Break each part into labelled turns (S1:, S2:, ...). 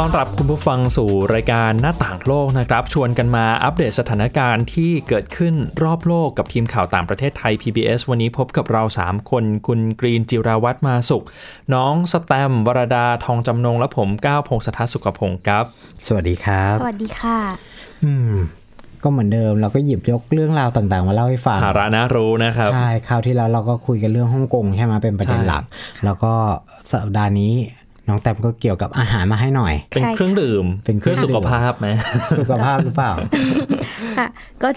S1: ต้อนรับคุณผู้ฟังสู่รายการหน้าต่างโลกนะครับ ชวนกันมาอัปเดตสถานการณ์ที่เกิดขึ้นรอบโลกกับทีมข่าวต่างประเทศไทย PBS วันนี้พบกับเรา 3 คน คุณกรีนจิราวัตรมาสุข น้องสแตมวรดาทองจำนง และผมก้าวพงศธรสุขพงศ์ครับ
S2: สวัสดีครับ
S3: สวัสดีค่ะ
S2: อืมก็เหมือนเดิมเราก็หยิบยกเรื่องราวต่างๆ มาเล่าให้ฟัง
S1: สาระน่ารู้นะครับ
S2: ใช่คราวที่แล้วเราก็คุยกันเรื่องฮ่องกงใช่ไหมเป็นประเด็น
S1: ใช่
S2: หลัก แล้วก็สัปดาห์นี้ น้องแต้มก็เกี่ยวกับอาหารมาให้หน่อย
S1: เป็น
S3: ใช่
S1: เครื่องดื่ม
S2: เป็นเครื่องดื่ม
S1: สุขภาพไหม
S2: สุขภาพหรือเปล่า
S3: ค่ะ ก็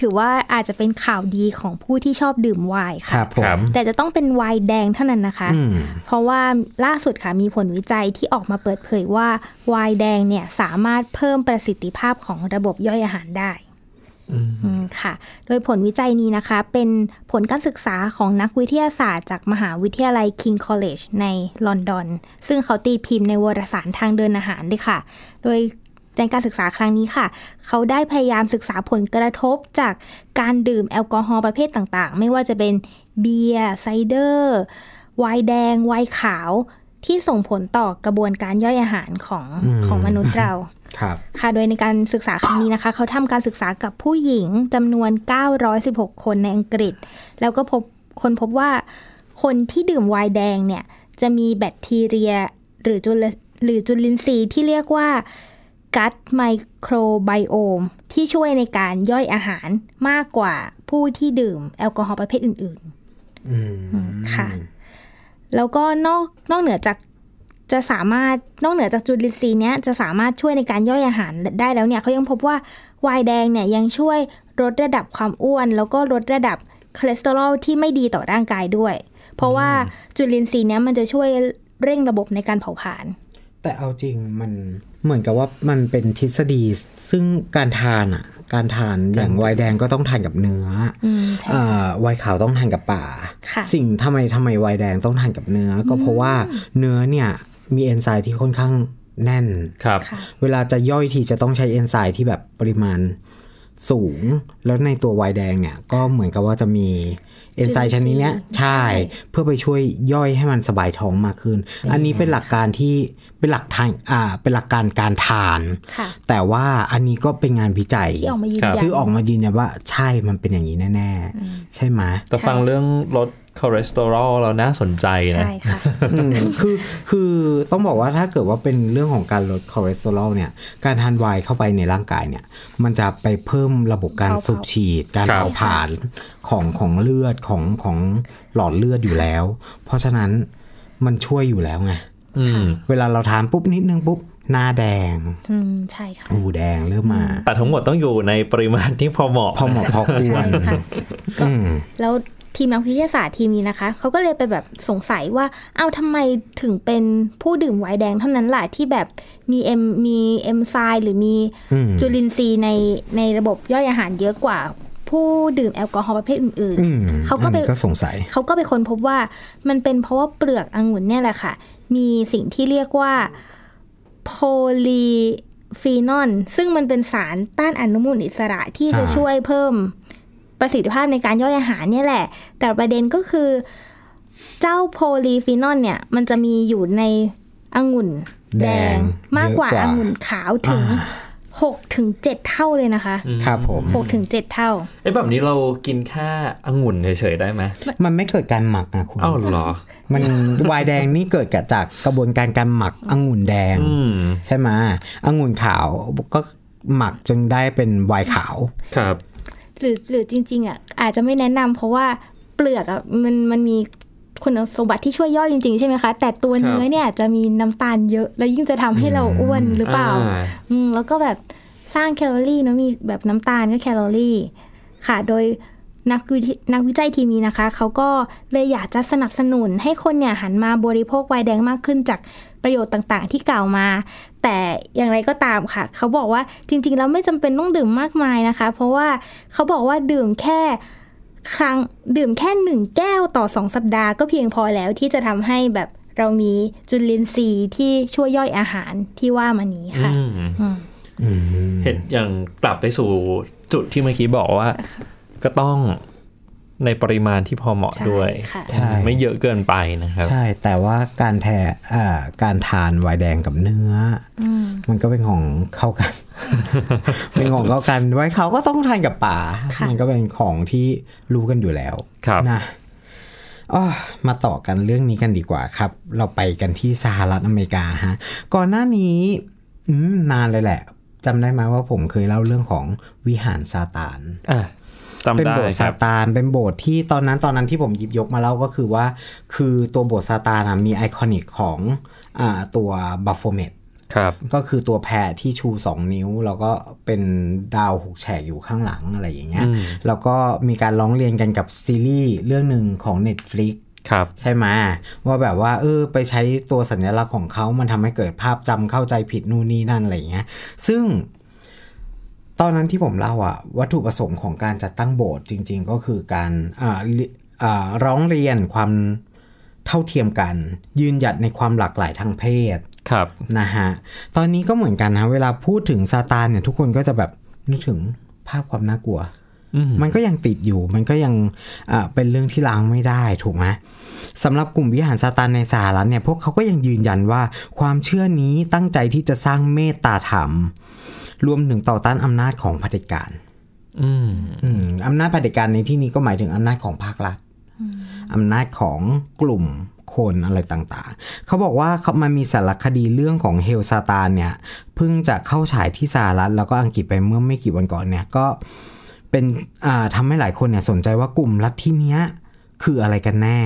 S3: ถือว่าอาจจะเป็นข่าวดีของผู้ที่ชอบดื่มไวน์
S2: ครั
S3: ค่ะ
S2: บผม
S3: แต่จะต้องเป็นไวน์แดงเท่านั้นนะคะ
S2: อืม
S3: เพราะว่าล่าสุดค่ะมีผลวิจัยที่ออกมาเปิดเผยว่าไวน์แดงเนี่ยสามารถเพิ่มประสิทธิภาพของระบบย่อยอาหารได้อืม ค่ะ โดยผลวิจัยนี้นะคะ เป็นผลการศึกษาของนักวิทยาศาสตร์จากมหาวิทยาลัย King College ในลอนดอน ซึ่งเขาตีพิมพ์ในวารสารทางเดินอาหารด้วยค่ะ โดยในการศึกษาครั้งนี้ค่ะ เขาได้พยายามศึกษาผลกระทบจากการดื่มแอลกอฮอล์ประเภทต่างๆ ไม่ว่าจะเป็นเบียร์ไซเดอร์ไวน์แดงไวน์ขาว ที่ส่งผลต่อกระบวนการย่อยอาหารของของมนุษย์เรา
S2: ครับ
S3: ค่ะโดยในการศึกษาครั้งนี้นะคะ เขาทำการศึกษากับผู้หญิงจำนวน 916 คนในอังกฤษ แล้วก็พบคนพบว่าคนที่ดื่มไวน์แดงเนี่ย จะมีแบคทีเรียหรือจุลหรือจุลินทรีย์ที่เรียกว่ากัตไมโครไบโอมที่ช่วยในการย่อยอาหารมากกว่าผู้ที่ดื่มแอลกอฮอล์ประเภทอื่นๆ
S2: อืม
S3: ค่ะ แล้วก็นอกนอกเหนือจากจะสามารถนอกเหนือจากจุลินทรีย์เนี้ยจะสามารถช่วยในการย่อยอาหารได้แล้วเนี่ยเขายังพบว่าไวน์แดงเนี่ยยังช่วยลดระดับความอ้วน แล้วก็ลดระดับคอเลสเตอรอลที่ไม่ดีต่อร่างกายด้วย เพราะว่าจุลินทรีย์เนี้ยมันจะช่วยเร่งระบบในการเผาผลาญ
S2: แต่เอาจริงมันเหมือนกับว่ามันเป็นทฤษฎีซึ่งการทานอะ การทานอย่างไวน์แดงก็ต้องทานกับเนื้ออ
S3: อืมใช่
S2: เอ่อไวน์ขาวต้องทานกับป่า
S3: ค่ะ
S2: สิ่งทำไมทำไมไวน์แดงต้องทานกับเนื้อ ก็เพราะว่าเนื้อเนี่ยมีเอนไซม์ที่ค่อนข้างแน่น
S1: ครับ
S3: ค่ะ
S2: เวลาจะย่อยทีจะต้องใช้เอนไซม์ที่แบบปริมาณสูง แล้วในตัวไวน์แดงเนี่ยก็เหมือนกับว่าจะมี เอนไซม์ชนิดเนี้ยใช่ เพื่อไปช่วยย่อยให้มันสบายท้องมากขึ้น อันนี้เป็นหลักการที่เป็นหลักทางอ่าเป็นหลักการการทาน
S3: ค่ะ
S2: แต่ว่าอันนี้ก็เป็นงานวิจัย
S3: ที่ออกมายืน
S1: ครับ
S3: ยัน
S2: ที่ออกมายืนยันว่าใช่มันเป็นอย่างนี้แน่ ๆ ใช่ไหม
S1: แต่ฟังเรื่องลด คอเลสเตอรอลเราน่าสนใจนะ
S3: ใช่ค่ะ
S2: อืมคือคือต้องบอกว่าถ้าเกิดว่าเป็นเรื่องของการลดคอเลสเตอรอลเนี่ยการทานไวน์เข้าไปในร่างกายเนี่ยมันจะไปเพิ่มระบบการ
S3: เผา
S2: สูบฉีด การ
S1: ครับ
S2: เผาผลาญของของเลือดของของหลอดเลือดอยู่แล้ว เพราะฉะนั้นมันช่วยอยู่แล้วไง
S1: อืม
S2: เวลาเราทานปุ๊บนิดนึงปุ๊บหน้าแดง
S3: อืม ใช่ค่ะ
S2: อูแดงเริ่มมา
S1: แต่ทั้งหมดต้องอยู่ในปริมาณที่พอเหมาะ
S2: พอเหมาะพอควร
S3: ใช่ค่ะ
S2: อืม
S3: แล้ว ทีมนักวิทยาศาสตร์ทีมนี้นะคะเขาก็เลยไปแบบสงสัยว่า เอ้าทำไมถึงเป็นผู้ดื่มไวน์แดงเท่านั้นล่ะที่แบบมีเอ็มมีเอนไซม์หรือมี
S2: อืม
S3: จุลินทรีย์ในในระบบย่อยอาหารเยอะกว่าผู้ดื่มแอลกอฮอล์ประเภทอื่น
S2: อืม
S3: ๆเขาก็ไป
S2: อันนี้ก็สงสัย
S3: เขาก็ไปค้นพบว่ามันเป็นเพราะว่าเปลือกองุ่นเนี่ยแหละค่ะ มีสิ่งที่เรียกว่าโพลีฟีนอลซึ่งมันเป็นสารต้านอนุมูลอิสระที่จะ
S2: อ่า
S3: ช่วยเพิ่ม ประสิทธิภาพในการย่อยอาหารเนี่ยแหละ แต่ประเด็นก็คือ เจ้าโพลีฟีนอลเนี่ย มันจะมีอยู่ในองุ่นแดงมากกว่า
S2: เยอะ
S3: องุ่นขาวถึงหกถึงเจ็ดเท่าเลยนะคะ
S2: ครับผม
S3: หกถึงเจ็ดเท่า
S1: เอ้แบบนี้เรากินแค่องุ่นเฉยๆได้ไหม
S2: มันไม่เกิดการหมักนะคุณ
S1: อ้าวเหรอ
S2: มันไวน์แดงนี่เกิดจากกระบวนการการหมักองุ่นแดง
S1: อืม
S2: ใช่ไหมองุ่นขาวก็หมักจนได้เป็นไวน์ขาว
S1: ครับ
S3: ห รือหรือจริงๆอะอาจจะไม่แนะนำเพราะว่าเปลือกอะมันมันมีคุณสมบัติที่ช่วยย่อยจริงๆใช่ไหมคะ แต่ตัวเนื้อเนี่ยจะมีน้ำตาลเยอะ แล้วยิ่งจะทำให้เราอ้วนหรือเปล่า
S1: อ่า
S3: อืมแล้วก็แบบสร้างแคลอรี่เนอะมีแบบน้ำตาลก็แคลอรี่ ค่ะ โดยนักวิทนักวิจัยทีมนี้นะคะ เขาก็เลยอยากจะสนับสนุนให้คนเนี่ยหันมาบริโภคไวน์แดงมากขึ้นจาก ประโยชน์ต่างๆ ที่กล่าวมา แต่อย่างไรก็ตามค่ะ เขาบอกว่าจริง ๆ แล้วไม่จำเป็นต้องดื่มมากมายนะคะ เพราะว่าเขาบอกว่าดื่มแค่ครั้งดื่มแค่หนึ่งแก้วต่อสองสัปดาห์ก็เพียงพอแล้วที่จะทำให้แบบเรามีจุลินทรีย์ที่ช่วยย่อยอาหารที่ว่ามานี้ค่ะ
S1: อืมเห็นอย่างกลับไปสู่จุดที่เมื่อกี้บอกว่า ก็ต้อง ในปริมาณที่พอเหมาะ
S3: ใช่
S1: ด้วย
S3: ค่ะ
S2: ใช่
S1: ไม่เยอะเกินไปนะครับ
S2: ใช่ แต่ว่าการแทอ่าการทานไวน์แดงกับเนื้ออมันก็เป็นของเข้ากัน เป็นของเข้ากัน ไว้เขาก็ต้องทานกับป่า
S3: ค่ะ
S2: มันก็เป็นของที่รู้กันอยู่แล้ว
S1: ครับ
S2: นะอ้อมาต่อกันเรื่องนี้กันดีกว่าครับ เราไปกันที่สหรัฐอเมริกาฮะ ก่อนหน้านี้อืมนานเลยแหละจำได้ไหมว่าผมเคยเล่าเรื่องของวิหารซาตาน
S1: อะจำ
S2: เป็น
S1: ได้
S2: โบสถ์
S1: ครั
S2: ซา
S1: บ
S2: ตานเป็นโบสถ์ที่ตอนนั้นตอนนั้นที่ผมหยิบยกมาเล่าก็คือว่า คือตัวโบสถ์ซาตานอะมี iconic ของอ่าตัวบัฟโฟเมต
S1: ครับ
S2: ก็คือตัวแพะที่ชู 2 นิ้ว แล้วก็เป็นดาวหกแฉกอยู่ข้างหลังอะไรอย่างเงี้ย
S1: อืม
S2: แล้วก็มีการร้องเรียนกันกับซีรีส์เรื่องหนึ่งของ Netflix
S1: ครับ
S2: ใช่ไหมว่าแบบว่าเออไปใช้ตัวสัญลักษณ์ของเขามันทำให้เกิดภาพจำเข้าใจผิดนู่นนี่นั่นอะไรอย่างเงี้ยซึ่ง ตอนนั้นที่ผมเล่าอะวัตถุประสงค์ของการจัดตั้งโบสถ์จริง ๆ ก็คือการอ่าลิอ่าร้องเรียนความเท่าเทียมกัน ยืนหยัดในความหลากหลายทางเพศ
S1: ครับ
S2: นะฮะตอนนี้ก็เหมือนกันนะเวลาพูดถึงซาตานเนี่ยทุกคนก็จะแบบนึกถึงภาพความน่ากลัว
S1: อืม
S2: มันก็ยังติดอยู่ มันก็ยังอ่าเป็นเรื่องที่ล้างไม่ได้ถูกไหมสำหรับกลุ่มวิหารซาตานในสหรัฐเนี่ยพวกเขาก็ยังยืนยันว่าความเชื่อนี้ตั้งใจที่จะสร้างเมตตาธรรม รวมถึงต่อต้านอำนาจของเผด็จการ
S1: อืม
S2: อืมอำนาจเผด็จการในที่นี้ก็หมายถึงอำนาจของภาครัฐอำนาจของกลุ่มคนอะไรต่างๆ เขาบอกว่าเขามันมีสารคดีเรื่องของเฮลซาตานเนี่ยเพิ่งจะเข้าฉายที่สหรัฐแล้วก็อังกฤษไปเมื่อไม่กี่วันก่อนเนี่ยก็เป็นอ่าทำให้หลายคนเนี่ยสนใจว่ากลุ่มลัทธิเนี้ย คืออะไรกันแน่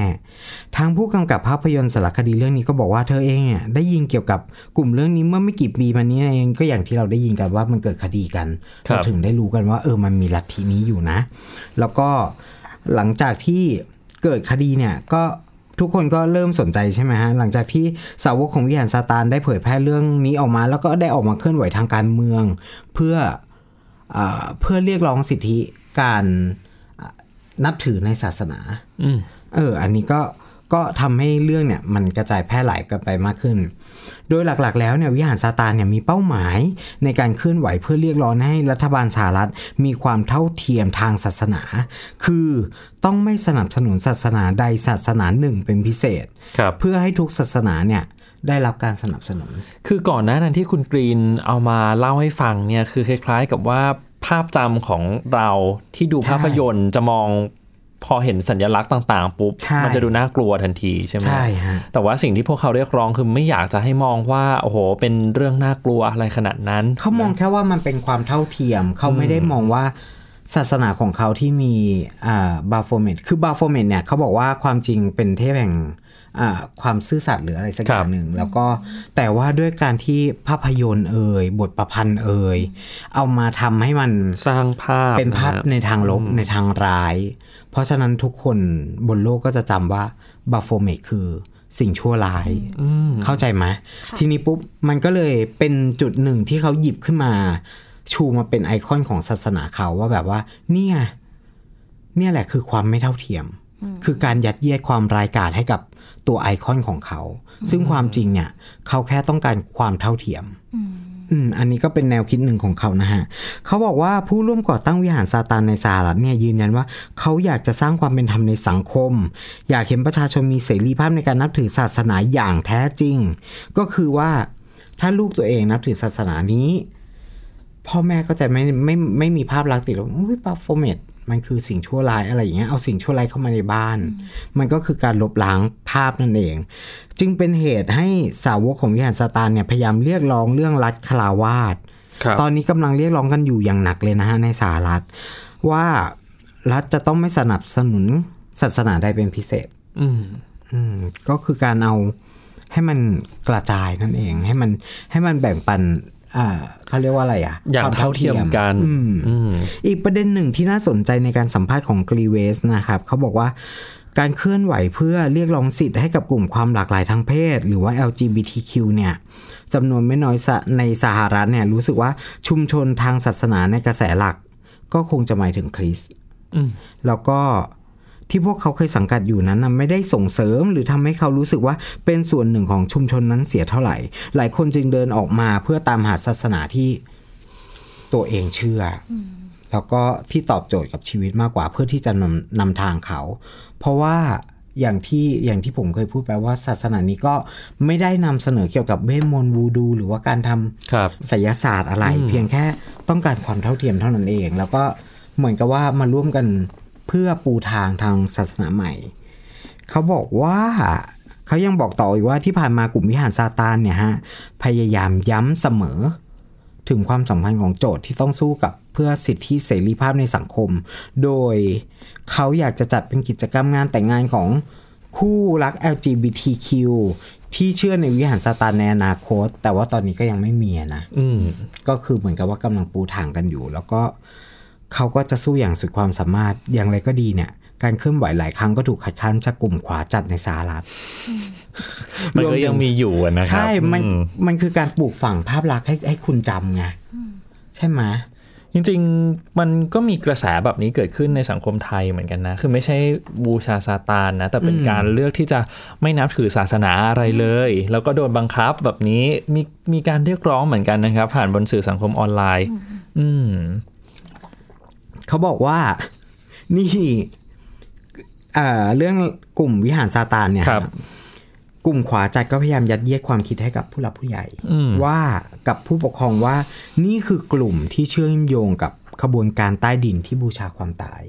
S2: ทางผู้กำกับภาพยนตร์สารคดีเรื่องนี้ก็บอกว่าเธอเองเนี่ยได้ยินเกี่ยวกับกลุ่มเรื่องนี้เมื่อไม่กี่ปีมานี้เองก็อย่างที่เราได้ยินกันว่ามันเกิดคดีกันเราถึงได้รู้กันว่าเออมันมีลัทธินี้อยู่นะ แล้วก็หลังจากที่เกิดคดีเนี่ยก็ทุกคนก็เริ่มสนใจใช่ไหมฮะหลังจากที่สาวกของวิหารซาตานได้เผยแพร่เรื่องนี้ออกมา แล้วก็ได้ออกมาเคลื่อนไหวทางการเมือง เพื่ออเพื่อเรียกร้องสิทธิการ นับถือในศาสนา
S1: อืม
S2: เออ อันนี้ก็ก็ทำให้เรื่องเนี่ยมันกระจายแพร่หลายกันไปมากขึ้น โดยหลักๆ แล้วเนี่ยวิหารซาตานเนี่ยมีเป้าหมายในการเคลื่อนไหวเพื่อเรียกร้องให้รัฐบาลสหรัฐ มีความเท่าเทียมทางศาสนา คือต้องไม่สนับสนุนศาสนาใดศาสนาหนึ่งเป็นพิเศษ
S1: ครับ
S2: เพื่อให้ทุกศาสนาเนี่ยได้รับการสนับสนุน
S1: คือก่อนหน้านั้นที่คุณกรีนเอามาเล่าให้ฟังเนี่ยคือคล้ายๆกับว่า ภาพจำของเราที่ดูภาพยนตร์จะมองพอเห็นสัญลักษณ์ต่างๆ ปุ๊บ
S2: ใช่
S1: มันจะดูน่ากลัวทันทีใช่ไหม
S2: ใช่ฮะ
S1: แต่ว่าสิ่งที่พวกเขาเรียกร้องคือไม่อยากจะให้มองว่าโอ้โหเป็นเรื่องน่ากลัวอะไรขนาดนั้น
S2: เขามองแค่ว่ามันเป็นความเท่าเทียม เขาไม่ได้มองว่าศาสนาของเขาที่มีอ่าบาโฟเมตคือบาโฟเมตเนี่ยเขาบอกว่าความจริงเป็นเทพแห่งอ่า ความซื่อสัตย์หรืออะไรสักอ
S1: ครั
S2: ย่า
S1: บ
S2: งหนึ่งแล้วก็แต่ว่าด้วยการที่ภาพยนตร์เอ่ยบทประพันธ์เอ่ยเอามาทำให้มัน
S1: สร้างภาพ
S2: เป็นภาพะ
S1: ฮะ
S2: ในทางลบในทางร้าย เพราะฉะนั้นทุกคนบนโลกก็จะจำว่าบาโฟเมตคือสิ่งชั่วร้าย เข้าใจไหมทีนี้ปุ๊บมันก็เลยเป็นจุดหนึ่งที่เขาหยิบขึ้นมา ชูมาเป็นไอคอนของศาสนาเขาว่าแบบว่า เนี่ย เนี่ยแหละคือความไม่เท่าเทียม คือการยัดเยียดความรายกาจให้กับตัวไอคอนของเขา ซึ่งความจริงเนี่ยเขาแค่ต้องการความเท่าเทียมอืมอันนี้ก็เป็นแนวคิดหนึ่งของเขานะฮะ เขาบอกว่าผู้ร่วมก่อตั้งวิหารซาตานในสหรัฐเนี่ยยืนยันว่าเขาอยากจะสร้างความเป็นธรรมในสังคม อยากเห็นประชาชนมีเสรีภาพในการนับถือศาสนาอย่างแท้จริง ก็คือว่าถ้าลูกตัวเองนับถือศาสนานี้ พ่อแม่ก็จะไม่ไม่ไม่มีภาพลักษณ์ติดหรอกอุ้ยปาโฟเมต มันคือสิ่งชั่วร้ายอะไรอย่างเงี้ยเอาสิ่งชั่วร้ายเข้ามาในบ้าน มันก็คือการลบล้างภาพนั่นเอง จึงเป็นเหตุให้สาวกของวิหารซาตานเนี่ยพยายามเรียกร้องเรื่องรัฐคลาวาส
S1: ครับ
S2: ตอนนี้กำลังเรียกร้องกันอยู่อย่างหนักเลยนะฮะในสหรัฐ ว่ารัฐจะต้องไม่สนับสนุนศาสนาใดเป็นพิเศษ
S1: อืม
S2: อืมก็คือการเอาให้มันกระจายนั่นเอง ให้มันให้มันแบ่งปันอ่า เขาเรียกว่าอะไรอะ
S1: อย่าง
S2: คว
S1: เท่าเทียมกัน
S2: อืม
S1: อืม
S2: อีกประเด็นหนึ่งที่น่าสนใจในการสัมภาษณ์ของกรีเวสนะครับเขาบอกว่าการเคลื่อนไหวเพื่อเรียกร้องสิทธิ์ให้กับกลุ่มความหลากหลายทางเพศ หรือว่า LGBTQ เนี่ยจำนวนไม่น้อยสะในสหรัฐเนี่ยรู้สึกว่าชุมชนทางศาสนาในกระแสหลัก ก็คงจะหมายถึงคริสต์
S1: อืม
S2: แล้วก็ ที่พวกเขาเคยสังกัดอยู่นั้นนะไม่ได้ส่งเสริม หรือทำให้เขารู้สึกว่าเป็นส่วนหนึ่งของชุมชนนั้นเสียเท่าไหร่ หลายคนจึงเดินออกมาเพื่อตามหาศาสนาที่ตัวเองเชื่ออแล้วก็ที่ตอบโจทย์กับชีวิตมากกว่าเพื่อที่จะนำนำทางเขา เพราะว่าอย่างที่อย่างที่ผมเคยพูดไปว่าศาสนานี้ก็ไม่ได้นำเสนอเกี่ยวกับเวทมนต์วูดู หรือว่าการทำ
S1: ครับ
S2: ไสยศาสตร์อะไร เพียงแค่ต้องการความเท่าเทียมเท่านั้นเอง แล้วก็เหมือนกับว่ามาร่วมกัน เพื่อปูทางทางศาสนาใหม่ เขาบอกว่าเขายังบอกต่ออีกว่าที่ผ่านมากลุ่มวิหารซาตานเนี่ยฮะพยายามย้ำเสมอ ถึงความสำคัญของโจทย์ที่ต้องสู้กับเพื่อสิทธิเสรีภาพในสังคม โดยเขาอยากจะจัดเป็นกิจกรรมงานแต่งงานของคู่รัก LGBTQ ที่เชื่อในวิหารซาตานในอนาคต แต่ว่าตอนนี้ก็ยังไม่มีอะนะ
S1: อืม
S2: ก็คือเหมือนกับว่ากำลังปูทางกันอยู่ แล้วก็ เขาก็จะสู้อย่างสุดความสามารถอย่างไรก็ดีเนี่ย การเคลื่อนไหวหลายครั้งก็ถูกขัดขานจากกลุ่มขวาจัดในสหรัฐ
S1: มันก็ยังมีอยู่อะนะครับ
S2: ใช่มัน
S1: อืม
S2: มันคือการปลูกฝังภาพลักษณ์ให้ให้คุณจำไงใช่ไหม
S1: จริงๆ มันก็มีกระแสแบบนี้เกิดขึ้นในสังคมไทยเหมือนกันนะ คือไม่ใช่บูชาซาตานนะ แต่เป็นการเลือกที่จะไม่นับถือศาสนาอะไรเลย แล้วก็โดนบังคับแบบนี้มีมีการเรียกร้องเหมือนกันนะครับ ผ่านบนสื่อสังคมออนไลน์ อืม
S2: เขาบอกว่านี่เอ่อเรื่องกลุ่มวิหารซาตานเนี่ย
S1: ครับ
S2: กลุ่มขวาจัดก็พยายามยัดเยียดความคิดให้กับผู้หลักผู้ใหญ่
S1: อืม
S2: ว่ากับผู้ปกครองว่า นี่คือกลุ่มที่เชื่อมโยงกับขบวนการใต้ดินที่บูชาความตาย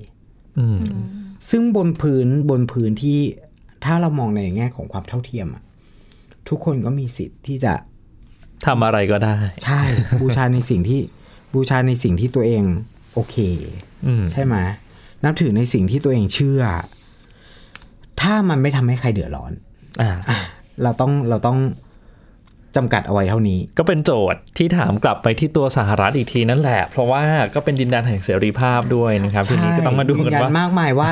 S1: อืม
S2: ซึ่งบนพื้นบนพื้นที่ถ้าเรามองในแง่ของความเท่าเทียมอะทุกคนก็มีสิทธิ์ที่จะ
S1: ทำอะไรก็ได้
S2: ใช่ บูชาในสิ่งที่บูชาในสิ่งที่ตัวเอง โอเค
S1: อืม
S2: ใช่ไหมนับถือในสิ่งที่ตัวเองเชื่อ ถ้ามันไม่ทำให้ใครเดือดร้อน
S1: อ่า
S2: อะเราต้องเราต้องจำกัดเอาไว้เท่านี้
S1: ก็เป็นโจทย์ที่ถามกลับไปที่ตัวสหรัฐอีกทีนั่นแหละ เพราะว่าก็เป็นดินแดนแห่งเสรีภาพด้วยนะครับทีนี้ก็ต้องมาดูกัน
S2: ยื
S1: ว่า
S2: มากมายว่า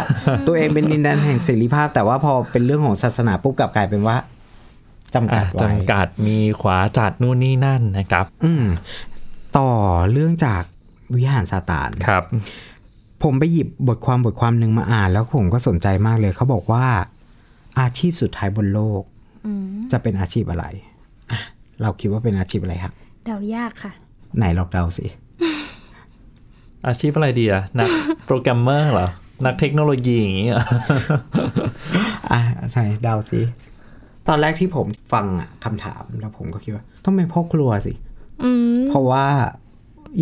S2: ตัวเองเป็นดินแดนแห่งเสรีภาพ แต่ว่าพอเป็นเรื่องของศาสนาปุ๊บกลับกลายเป็นว่าจำกั
S1: อะ
S2: ดไว้
S1: จำกัดมีขวาจัดนู่นนี่นั่นนะครับ
S2: อืมต่อเรื่องจาก วิหารซาตาน
S1: ครับ
S2: ผมไปหยิบบทความบทความหนึ่งมาอ่าน แล้วผมก็สนใจมากเลย เขาบอกว่า อาชีพสุดท้ายบนโลกจะเป็นอาชีพอะไรอะเราคิดว่าเป็นอาชีพอะไรครับ
S3: เดายากค่ะ
S2: ไหนลองเดาสิ
S1: อาชีพอะไรดีอะนักโปรแกรมเมอร์เหรอ นักเทคโนโลยีอย่างนี้เหรอ
S2: อะไหนเดาสิตอนแรกที่ผมฟังอะคำถามแล้วผมก็คิดว่า ต้องเป็นพ่อครัวสิ
S3: อืม
S2: เพราะว่า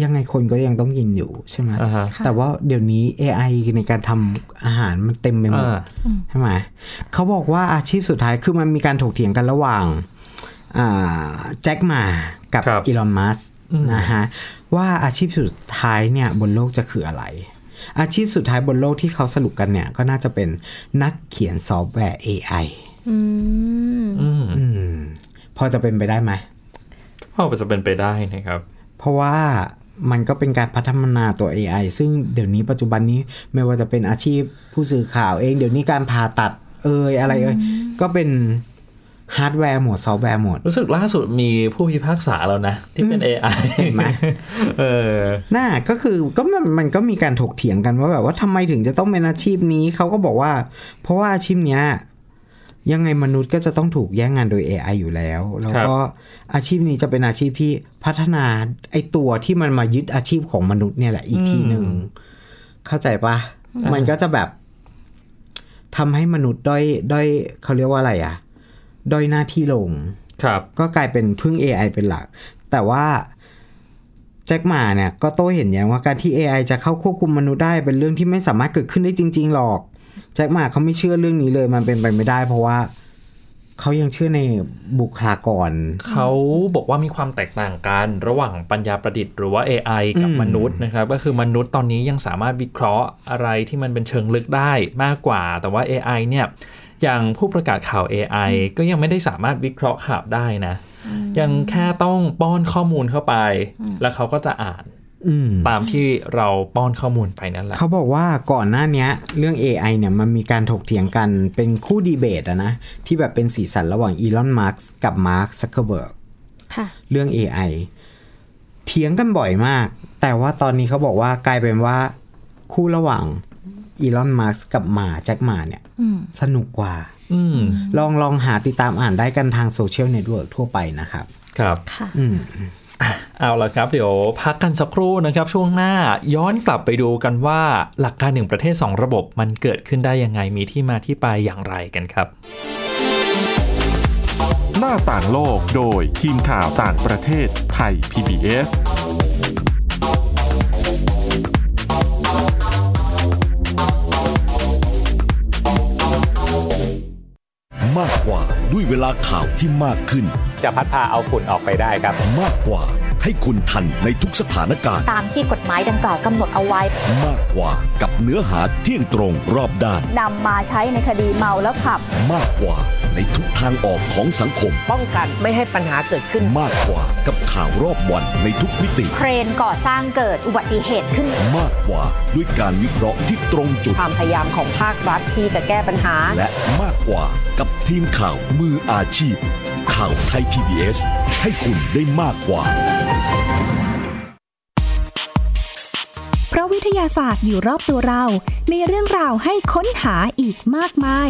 S2: ยังไงคนก็ยังต้องกินอยู่ใช่ไหม
S1: อ่าฮะ
S2: แต่ว่าเดี๋ยวนี้ AI ในการทำอาหารมันเต็มไปหมด
S1: อ่า
S2: ใช่ไหมเขาบอกว่าอาชีพสุดท้ายคือมันมีการถกเถียงกันระหว่างอ่าแจ็คหมากับ
S1: ครับ
S2: อีลอนมัสนะฮะว่าอาชีพสุดท้ายเนี่ยบนโลกจะคืออะไร อาชีพสุดท้ายบนโลกที่เขาสรุปกันเนี่ย ก็น่าจะเป็นนักเขียนซอฟต์แวร์ AI
S3: อืม
S1: อืม
S2: อืมพอจะเป็นไปได้ไหม
S1: พอจะเป็นไปได้นะครับ
S2: เพราะว่า มันก็เป็นการพัฒนาตัว AI ซึ่งเดี๋ยวนี้ปัจจุบันนี้ไม่ว่าจะเป็นอาชีพผู้สื่อข่าวเอง เดี๋ยวนี้การผ่าตัดเอยอะไรเอยก็เป็นฮาร์ดแวร์หมดซอฟต์แวร์หมด
S1: รู้สึกล่าสุดมีผู้พิพากษาแล้วนะ ที่เป็น AI
S2: เห็นไหม
S1: เออ
S2: น่าก็คือก็มันมันก็มีการถกเถียงกันว่าแบบว่าทำไมถึงจะต้องเป็นอาชีพนี้เขาก็บอกว่า เพราะว่าอาชีพเนี้ย ยังไงมนุษย์ก็จะต้องถูกแย่งงานโดย AI อยู่แล้ว แล้วก็อาชีพนี้จะเป็นอาชีพที่พัฒนาไอตัวที่มันมายึดอาชีพของมนุษย์เนี่ยแหละอีกทีหนึ่ง เข้าใจปะมันก็จะแบบทำให้มนุษย์ด้อยด้อยเขาเรียกว่าอะไรอะด้อยหน้าที่ลง
S1: ครับ
S2: ก็กลายเป็นพึ่ง AI เป็นหลัก แต่ว่าแจ็คหมาเนี่ยก็โต้เห็นอย่างว่าการที่ AI จะเข้าควบคุมมนุษย์ได้เป็นเรื่องที่ไม่สามารถเกิดขึ้นได้จริง ๆ หรอก แจ็คหมาเขาไม่เชื่อเรื่องนี้เลยมันเป็นไปไม่ได้ เพราะว่าเขายังเชื่อในบุคลากร
S1: เขาบอกว่ามีความแตกต่างกัน ระหว่างปัญญาประดิษฐ์หรือว่า AI กับ
S2: อืม
S1: มนุษย์นะครับ ก็คือมนุษย์ตอนนี้ยังสามารถวิเคราะห์อะไรที่มันเป็นเชิงลึกได้มากกว่า แต่ว่า AI เนี่ยอย่างผู้ประกาศข่าว AI ก็ยังไม่ได้สามารถวิเคราะห์ข่าวได้นะ ยังแค่ต้องป้อนข้อมูลเข้าไป แล้วเขาก็จะอ่าน
S2: อืม
S1: ตามที่เราป้อนข้อมูลไปนั่นแหละ
S2: เขาบอกว่าก่อนหน้าเนี้ยเรื่อง AI เนี่ยมันมีการถกเถียงกันเป็นคู่ดีเบตอะนะ ที่แบบเป็นสีสันระหว่างอีลอนมัสก์กับมาร์คซักเคอร์เบิร์ก
S3: ค่ะ
S2: เรื่อง AI เถียงกันบ่อยมาก แต่ว่าตอนนี้เขาบอกว่ากลายเป็นว่าคู่ระหว่างอีลอนมัสก์กับแจ็คหม่าเนี่ย
S3: อืม
S2: สนุกกว่า
S1: อืม
S2: ลองลองหาติดตามอ่านได้กันทางโซเชียลเน็ตเวิร์กทั่วไปนะครับ
S1: ครับ
S3: ค่ะ
S2: อืม
S1: เอาละครับ เดี๋ยวพักกันสักครู่นะครับ ช่วงหน้าย้อนกลับไปดูกันว่าหลักการหนึ่งประเทศ 2 ระบบมันเกิดขึ้นได้ยังไงมีที่มาที่ไปอย่างไรกันครับ
S4: หน้าต่างโลกโดยทีมข่าวต่างประเทศไทย PBS
S5: ด้วยเวลาข่าวที่มากขึ้น
S6: จะพัดพาเอาฝุ่นออกไปได้ครับ
S5: มากกว่าให้คุณทันในทุกสถานการณ์
S7: ตามที่กฎหมายดังกล่าวกำหนดเอาไว้
S5: มากกว่ากับเนื้อหาเที่ยงตรงรอบด้าน
S7: นำมาใช้ในคดีเมาแล้วขับ
S5: มากกว่าในทุกทางออกของสังคม
S8: ป้องกันไม่ให้ปัญหาเกิดขึ้น
S5: มากกว่า กับข่าวรอบวันในทุกมิติ
S7: เครนก่อสร้างเกิดอุบัติเหตุขึ้น
S5: มากกว่าด้วยการวิเคราะห์ที่ตรงจุด
S8: ความพยายามของภาครัฐที่จะแก้ปัญหา
S5: และมากกว่ากับทีมข่าวมืออาชีพ ข่าวไทย PBS ให้คุณได้มากกว่า
S9: เพราะวิทยาศาสตร์อยู่รอบตัวเรา มีเรื่องราวให้ค้นหาอีกมากมาย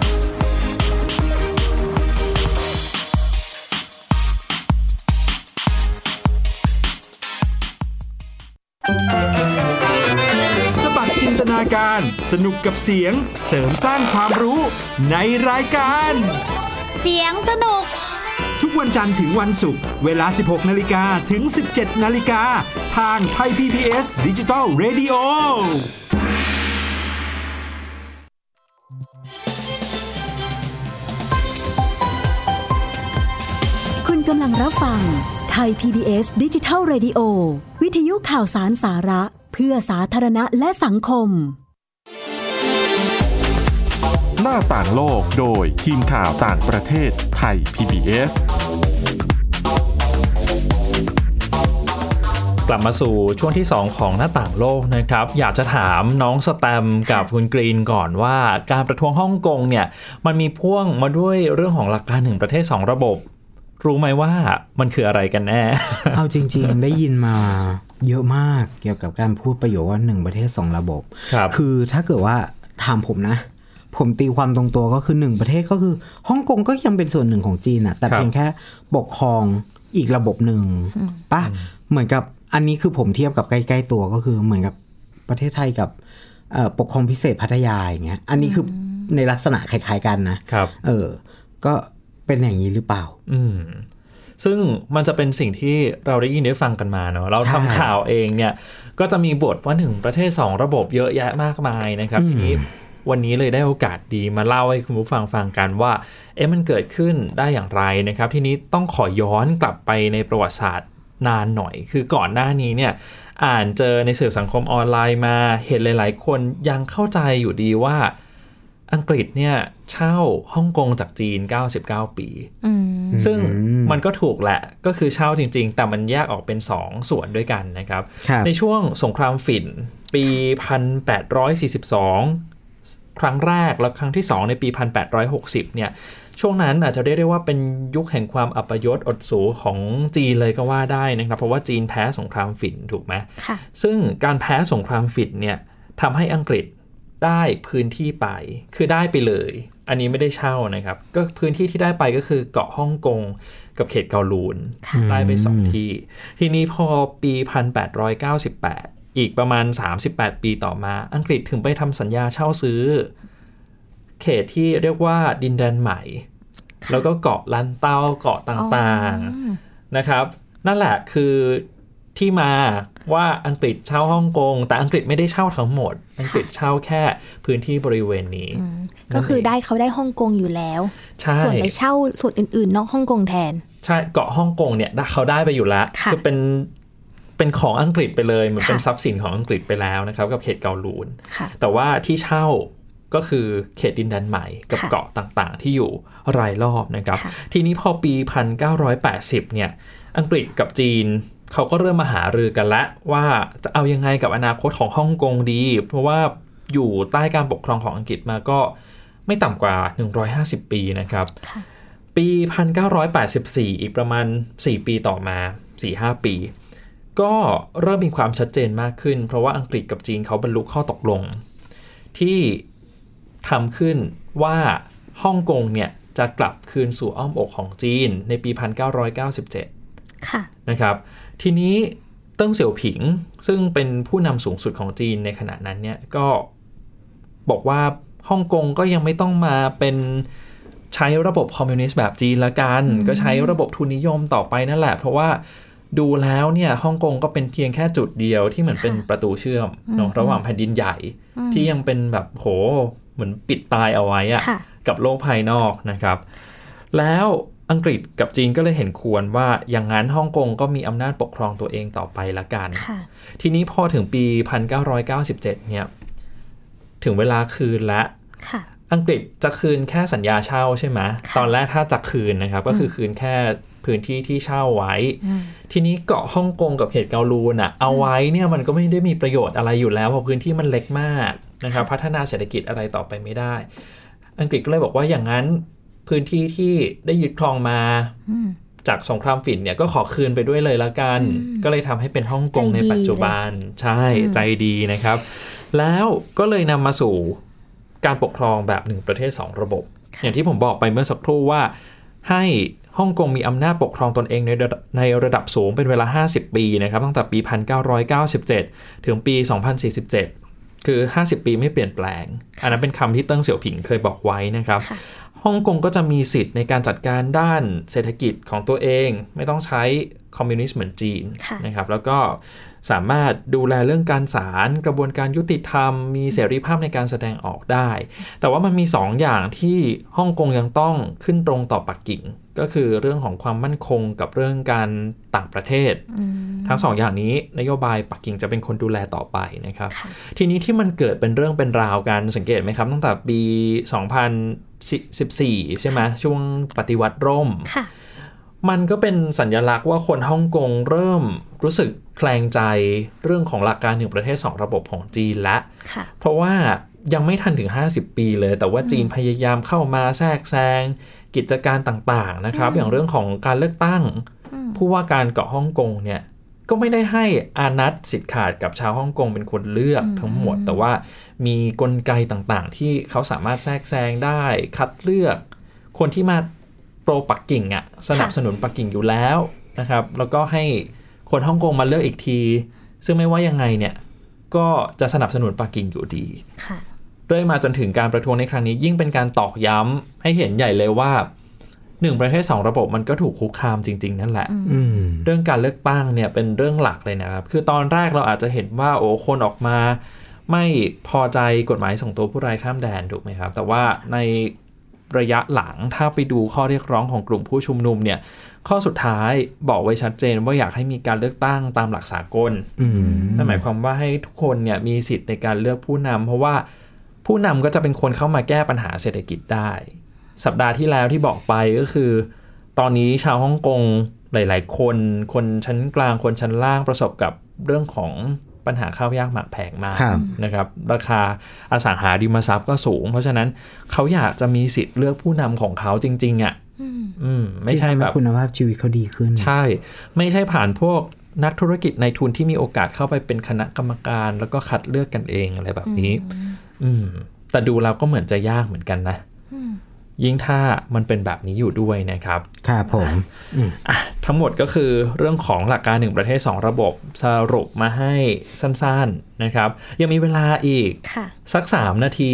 S10: นตนาการ สนุกกับเสียง เสริมสร้างความรู้ในรายการ
S3: เสียงสนุก
S10: ทุกวันจันทร์ถึงวันศุกร์เวลา 16 นาฬิกาถึง 17 นาฬิกา ทางไทย PBS ดิจิตอล Radio
S11: คุณกำลังรับฟังไทย PBS ดิจิทัล Radio วิทยุข่าวสารสาระ เพื่อสาธารณะและสังคม
S4: หน้าต่างโลกโดยทีมข่าวต่างประเทศไทย PBS
S1: กลับมาสู่ช่วงที่ 2 ของหน้าต่างโลกนะครับ อยากจะถามน้องสแตมกับคุณกรีนก่อนว่าการประท้วงฮ่องกงเนี่ย มันมีพ่วงมาด้วยเรื่องของหลักการหนึ่งประเทศ 2 ระบบ รู้ไหมว่ามันคืออะไรกันแน่
S2: เอาจริง ๆ ได้ยินมา เยอะมากเกี่ยวกับการพูดประโยคว่าหนึ่งประเทศสองระบบ
S1: ครับ
S2: คือถ้าเกิดว่าถามผมนะ ผมตีความตรงตัวก็คือหนึ่งประเทศก็คือฮ่องกงก็ยังเป็นส่วนหนึ่งของจีนอะแต่
S1: ครับ
S2: เพียงแค่ปกครองอีกระบบหนึ่งปะเหมือนกับอันนี้คือผมเทียบกับใกล้ๆตัวก็คือเหมือนกับประเทศไทยกับเอ่อปกครองพิเศษพัทยาอย่างเงี้ยอันนี้คือในลักษณะคล้ายๆกันนะครับ เออ ก็เป็นอย่างนี้หรือเปล่า
S1: อืม ซึ่งมันจะเป็นสิ่งที่เราได้ยินได้ฟังกันมาเนาะเราทำ
S2: ใช่
S1: ข่าวเองเนี่ยก็จะมีบทว่าหนึ่งประเทศ 2 ระบบเยอะแยะมากมายนะครับ
S2: อืม
S1: ทีนี้วันนี้เลยได้โอกาสดีมาเล่าให้คุณผู้ฟังฟังกันว่าเอ๊ะมันเกิดขึ้นได้อย่างไรนะครับ ทีนี้ต้องขอย้อนกลับไปในประวัติศาสตร์นานหน่อย คือก่อนหน้านี้เนี่ยอ่านเจอในสื่อสังคมออนไลน์มาเห็นหลาย ๆ คนยังเข้าใจอยู่ดีว่า อังกฤษเนี่ยเช่าฮ่องกงจากจีน 99 ปี
S3: อืม
S1: ซึ่งมันก็ถูกแหละ ก็คือเช่าจริง ๆ แต่มันแยกออกเป็น 2 ส่วนด้วยกันนะครับ
S2: ครับ
S1: ในช่วงสงครามฝิ่น ปี 1842 ครั้งแรกแล้วครั้งที่ 2 ในปี 1860 เนี่ย ช่วงนั้นอาจจะเรียกได้ว่าเป็นยุคแห่งความอัปยศอดสูของจีนเลยก็ว่าได้นะครับ เพราะว่าจีนแพ้สงครามฝิ่นถูกไหม
S3: ค่ะ
S1: ซึ่งการแพ้สงครามฝิ่นเนี่ยทำให้อังกฤษ ได้พื้นที่ไป คือได้ไปเลย อันนี้ไม่ได้เช่านะครับ ก็พื้นที่ที่ได้ไปก็คือเกาะฮ่องกงกับเขตเกาลูนได้ไปสองที่ ทีนี้พอปี 1898 อีกประมาณ 38 ปีต่อมา อังกฤษถึงไปทำสัญญาเช่าซื้อ เขตที่เรียกว่าดินแดนใหม่ แล้วก็เกาะลันเต้าเกาะต่างๆนะครับ นั่นแหละคือที่มา ว่าอังกฤษเช่าฮ่องกง แต่อังกฤษไม่ได้เช่าทั้งหมด อังกฤษเช่าแค่พื้นที่บริเวณนี้
S3: ก็คือได้เขาได้ฮ่องกงอยู่แล้ว
S1: ใช่
S3: ส่วนไปเช่าส่วนอื่นๆ นอกฮ่องกงแทน
S1: ใช่เกาะฮ่องกงเนี่ยเขาได้ไปอยู่แล้ว
S3: ค่ะ
S1: อเป็นเป็นของอังกฤษไปเลยเหมือน
S3: ค่ะ
S1: เป็นทรัพย์สินของอังกฤษไปแล้วนะครับ กับเขตเกาลูน
S3: ค่ะ
S1: แต่ว่าที่เช่าก็คือเขตดินแดนใหม่กับ
S3: ค่ะ
S1: เกาะต่างๆ ที่อยู่รายรอบนะครับ
S3: ค่ะ
S1: ทีนี้พอปี 1980 เนี่ย อังกฤษกับจีน เขาก็เริ่มมาหารือกันแล้วว่าจะเอายังไงกับอนาคตของฮ่องกงดี เพราะว่าอยู่ใต้การปกครองของอังกฤษมาก็ไม่ต่ำกว่า 150 ปีนะครับ ปี 1984 อีกประมาณ 4 ปีต่อมา 4-5 ปี ก็เริ่มมีความชัดเจนมากขึ้น เพราะว่าอังกฤษกับจีนเขาบรรลุข้อตกลง ที่ทำขึ้นว่าฮ่องกงเนี่ยจะกลับคืนสู่อ้อมอกของจีนในปี 1997
S3: ค่ะ
S1: นะครับ ทีนี้เติ้งเสี่ยวผิงซึ่งเป็นผู้นำสูงสุดของจีนในขณะนั้นเนี่ยก็บอกว่าฮ่องกงก็ยังไม่ต้องมาเป็นใช้ระบบคอมมิวนิสต์แบบจีนละกัน ก็ใช้ระบบทุนนิยมต่อไปนั่นแหละ เพราะว่าดูแล้วเนี่ยฮ่องกงก็เป็นเพียงแค่จุดเดียวที่เหมือนเป็นประตูเชื่อมเนาะระหว่างแผ่นดินใหญ่ ที่ยังเป็นแบบโหเหมือนปิดตายเอาไว้อะกับโลกภายนอกนะครับ แล้ว อังกฤษกับจีนก็เลยเห็นควรว่าอย่างนั้นฮ่องกงก็มีอำนาจปกครองตัวเองต่อไปละกัน ทีนี้พอถึงปี 1997 เนี่ย ถึงเวลาคืนและอังกฤษจะคืนแค่สัญญาเช่าใช่ไหมตอนแรกถ้าจะคืนนะครับ ก็คือคืนแค่พื้นที่ที่เช่าไว้ ทีนี้เกาะฮ่องกงกับเขตเกาลูนอะเอาไว้เนี่ยมันก็ไม่ได้มีประโยชน์อะไรอยู่แล้วเพราะพื้นที่มันเล็กมากนะครับ พัฒนาเศรษฐกิจอะไรต่อไปไม่ได้ อังกฤษก็เลยบอกว่าอย่างนั้น พื้นที่ที่ได้ยึดครองมาจากสงครามฝิ่นเนี่ยก็ขอคืนไปด้วยเลยละกัน ก็เลยทำให้เป็นฮ่องกงในปัจจุบัน ใช่ใจดีนะครับ แล้วก็เลยนำมาสู่การปกครองแบบหนึ่งประเทศ 2 ระบบ อย่างที่ผมบอกไปเมื่อสักครู่ว่าให้ฮ่องกงมีอำนาจปกครองตนเองในในระดับสูงเป็นเวลา 50 ปีนะครับตั้งแต่ปี 1997 ถึงปี 2047 คือ 50 ปีไม่เปลี่ยนแปลง อันนั้นเป็นคำที่เติ้งเสี่ยวผิงเคยบอกไว้นะครับ ฮ่องกงก็จะมีสิทธิ์ในการจัดการด้านเศรษฐกิจของตัวเอง ไม่ต้องใช้ คอมมิวนิสต์เหมือนจีนนะครับแล้วก็สามารถดูแลเรื่องการศาลกระบวนการยุติธรรม มีเสรีภาพในการแสดงออกได้ แต่ว่ามันมี2ออย่างที่ฮ่องกงยังต้องขึ้นตรงต่อปักกิ่ง ก็คือเรื่องของความมั่นคงกับเรื่องการต่างประเทศ ทั้งสองอย่างนี้นโยบายปักกิ่งจะเป็นคนดูแลต่อไปนะครับ ทีนี้ที่มันเกิดเป็นเรื่องเป็นราวกันสังเกตไหมครับ ตั้งแต่ปี 2014 ใช่ไหมช่วงปฏิวัติร่ม มันก็เป็นสัญญลักษณ์ว่าคนฮ่องกงเริ่มรู้สึกแคลงใจเรื่องของหลักการหนึ่งประเทศ 2 ระบบของจีนและเพราะว่ายังไม่ทันถึง 50 ปีเลย แต่ว่าจีนพยายามเข้ามาแทรกแซงกิจการต่างๆนะครับ อย่างเรื่องของการเลือกตั้ง ผู้ว่าการเกาะฮ่องกงเนี่ยก็ไม่ได้ให้อานัตสิทธิ์ขาดกับชาวฮ่องกงเป็นคนเลือกทั้งหมด แต่ว่ามีกลไกต่างๆ ที่เขาสามารถแทรกแซงได้คัดเลือก คนที่มา โปรปักกิ่งอะสนับสนุนปักกิ่งอยู่แล้วนะครับ แล้วก็ให้คนฮ่องกงมาเลือกอีกที ซึ่งไม่ว่ายังไงเนี่ย ก็จะสนับสนุนปักกิ่งอยู่ดีเรื่อยมาจนถึงการประท้วงในครั้งนี้ ยิ่งเป็นการตอกย้ำให้เห็นใหญ่เลยว่าหนึ่งประเทศสองระบบมันก็ถูกคุกคามจริง ๆ นั่นแหละเรื่องการเลือกตั้งเนี่ยเป็นเรื่องหลักเลยนะครับ คือตอนแรกเราอาจจะเห็นว่าโอ้คนออกมา ไม่พอใจกฎหมายส่งตัวผู้ร้ายข้ามแดนถูกไหมครับ แต่ว่าใน ระยะหลังถ้าไปดูข้อเรียกร้องของกลุ่มผู้ชุมนุมเนี่ยข้อสุดท้ายบอกไว้ชัดเจนว่าอยากให้มีการเลือกตั้งตามหลักสากลนั่นหมายความว่าให้ทุกคนเนี่ยมีสิทธิ์ในการเลือกผู้นำเพราะว่าผู้นำก็จะเป็นคนเข้ามาแก้ปัญหาเศรษฐกิจได้ สัปดาห์ที่แล้วที่บอกไปก็คือ ตอนนี้ชาวฮ่องกงหลาย ๆ คน คนชั้นกลางคนชั้นล่างประสบกับเรื่องของ ปัญหาข้าวยากหมากแพงมากนะครับราคาอสังหาริมทรัพย์ก็สูง เพราะฉะนั้นเขาอยากจะมีสิทธิ์เลือกผู้นำของเขาจริง ๆอะ่ะอืมไม่ใช่แบบ
S2: คุณภาพชีวิตเขาดีขึ้น
S1: ใช่ ไม่ใช่ผ่านพวกนักธุรกิจในทุนที่มีโอกาสเข้าไปเป็นคณะกรรมการ แล้วก็คัดเลือกกันเองอะไรแบบนี้ อืมแต่ดูเราก็เหมือนจะยากเหมือนกันนะ ยิ่งถ้ามันเป็นแบบนี้อยู่ด้วยนะครับ
S2: ครับผม
S1: ทั้งหมดก็คือเรื่องของหลักการหนึ่งประเทศ 2 ระบบสรุปมาให้สั้นๆนะครับ ยังมีเวลาอีก สัก 3 นาที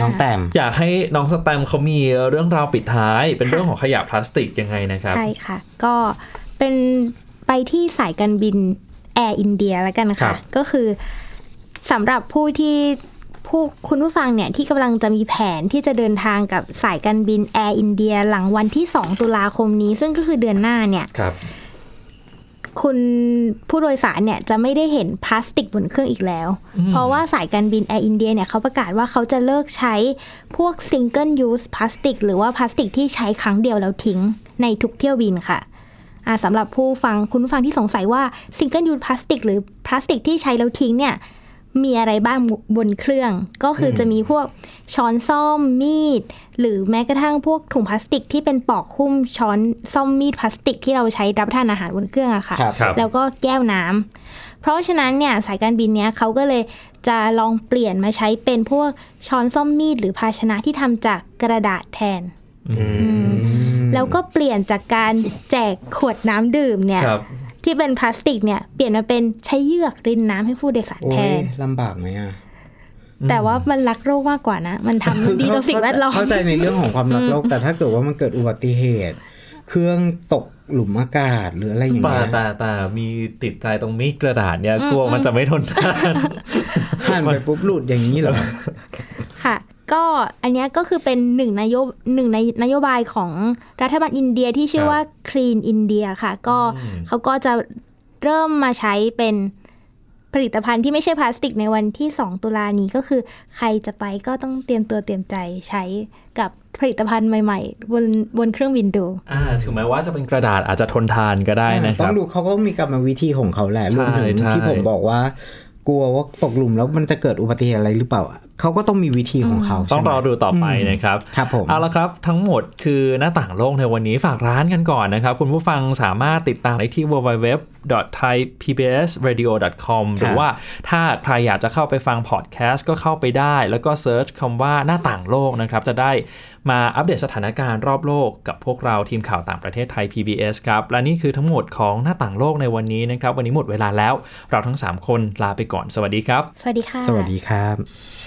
S2: น้องแต้ม
S1: อยากให้น้องสแตมเขามีเรื่องราวปิดท้าย เป็นเรื่องของขยะพลาสติกยังไงนะครับ
S3: ใช่ค่ะ ก็เป็นไปที่สายการบินแอร์อินเดียแล้วกันค่ะ ก็คือสำหรับผู้ที่ ผู้คุณผู้ฟังเนี่ยที่กำลังจะมีแผนที่จะเดินทางกับสายการบินแอร์อินเดียหลังวันที่ 2 ตุลาคมนี้ ซึ่งก็คือเดือนหน้าเนี่ย
S1: ครับ
S3: คุณผู้โดยสารเนี่ยจะไม่ได้เห็นพลาสติกบนเครื่องอีกแล้ว เพราะว่าสายการบินแอร์อินเดียเนี่ยเขาประกาศว่าเขาจะเลิกใช้พวก single-use plastic หรือว่าพลาสติกที่ใช้ครั้งเดียวแล้วทิ้งในทุกเที่ยวบินค่ะอ่าสำหรับผู้ฟังคุณผู้ฟังที่สงสัยว่าซิงเกิลยู e พลาสติก หรือพลาสติกที่ใช้แล้วทิ้งเนี่ย มีอะไรบ้างบนเครื่อง ก็คือจะมีพวกช้อนส้อมมีด หรือแม้กระทั่งพวกถุงพลาสติกที่เป็นปลอกหุ้มช้อนส้อมมีดพลาสติกที่เราใช้รับประทานอาหารบนเครื่องอะค่ะ
S2: ครับครับ
S3: แล้วก็แก้วน้ำเพราะฉะนั้นเนี่ยสายการบินเนี้ยเขาก็เลยจะลองเปลี่ยนมาใช้เป็นพวกช้อนซ่อมมีด หรือภาชนะที่ทำจากกระดาษแทนแล้วก็เปลี่ยนจากการแจกขวดน้ำดื่มเนี่ย
S1: ครับ
S3: ที่เป็นพลาสติกเนี่ยเปลี่ยนมาเป็นใช้เยือกรินน้ำให้ผู้โดยสาร
S2: โอ้
S3: แท
S2: ย
S3: น
S2: ลำบากไหมอะ
S3: แต่ว่ามันรักโรคมากกว่านะ มันทำดีต่อสิ่งแวดล้อม
S2: เข้าใจในเรื่องของความรักโลก แต่ถ้าเกิดว่ามันเกิดอุบัติเหตุ เครื่องตกหลุมอากาศหรืออะไรอย่าง
S1: แต่
S2: เงี้ย
S1: แต่แต่มีติดใจตรงมีดกระดาษเนี่ย
S3: อืม
S1: กลัวมันจะไม่ทนทาน
S2: หันไปปุ๊บหลุดอย่างนี้เหรอ
S3: ค่ะ ก็อันเนี้ยก็คือเป็นหนึ่งนโยหนึ่งในนโยบายของรัฐบาลอินเดียที่ชื่อว่า Clean India ค่ะ ก็เขาก็จะเริ่มมาใช้เป็นผลิตภัณฑ์ที่ไม่ใช่พลาสติกในวันที่ 2 ตุลานี้ก็คือ ใครจะไปก็ต้องเตรียมตัวเตรียมใจใช้กับผลิตภัณฑ์ใหม่ ๆ บนบนเครื่องบินดู
S1: อ่าถึงแม้ว่าจะเป็นกระดาษอาจจะทนทานก็ได้นะค
S2: ต้อ
S1: รับ
S2: งดูเขาก็มีกรรมวิธีของเขาแหละ
S1: ใช่
S2: รวมถึง
S1: ใช่
S2: ที่ผมบอกว่ากลัวว่าตกหลุมแล้วมันจะเกิดอุบัติเหตุอะไรหรือเปล่าอะ เขาก็ต้องมีวิธีของเขา
S1: ต้อง
S2: ใช่ไหม
S1: รอดูต่อไปนะครับ
S2: ครับผม
S1: เอาละครับ ทั้งหมดคือหน้าต่างโลกในวันนี้ฝากร้านกันก่อนนะครับ คุณผู้ฟังสามารถติดตามได้ที่ www.thaipbsradio.com หรือว่าถ้าใครอยากจะเข้าไปฟังพอดแคสต์ก็เข้าไปได้ แล้วก็เซิร์ชคำว่าหน้าต่างโลกนะครับ จะได้มาอัปเดตสถานการณ์รอบโลกกับพวกเราทีมข่าวต่างประเทศไทย PBS ครับ และนี่คือทั้งหมดของหน้าต่างโลกในวันนี้นะครับ วันนี้หมดเวลาแล้ว เราทั้งสามคนลาไปก่อน สวัสดีครับ
S3: สวัสดีค่ะ
S2: สวัสดีครับ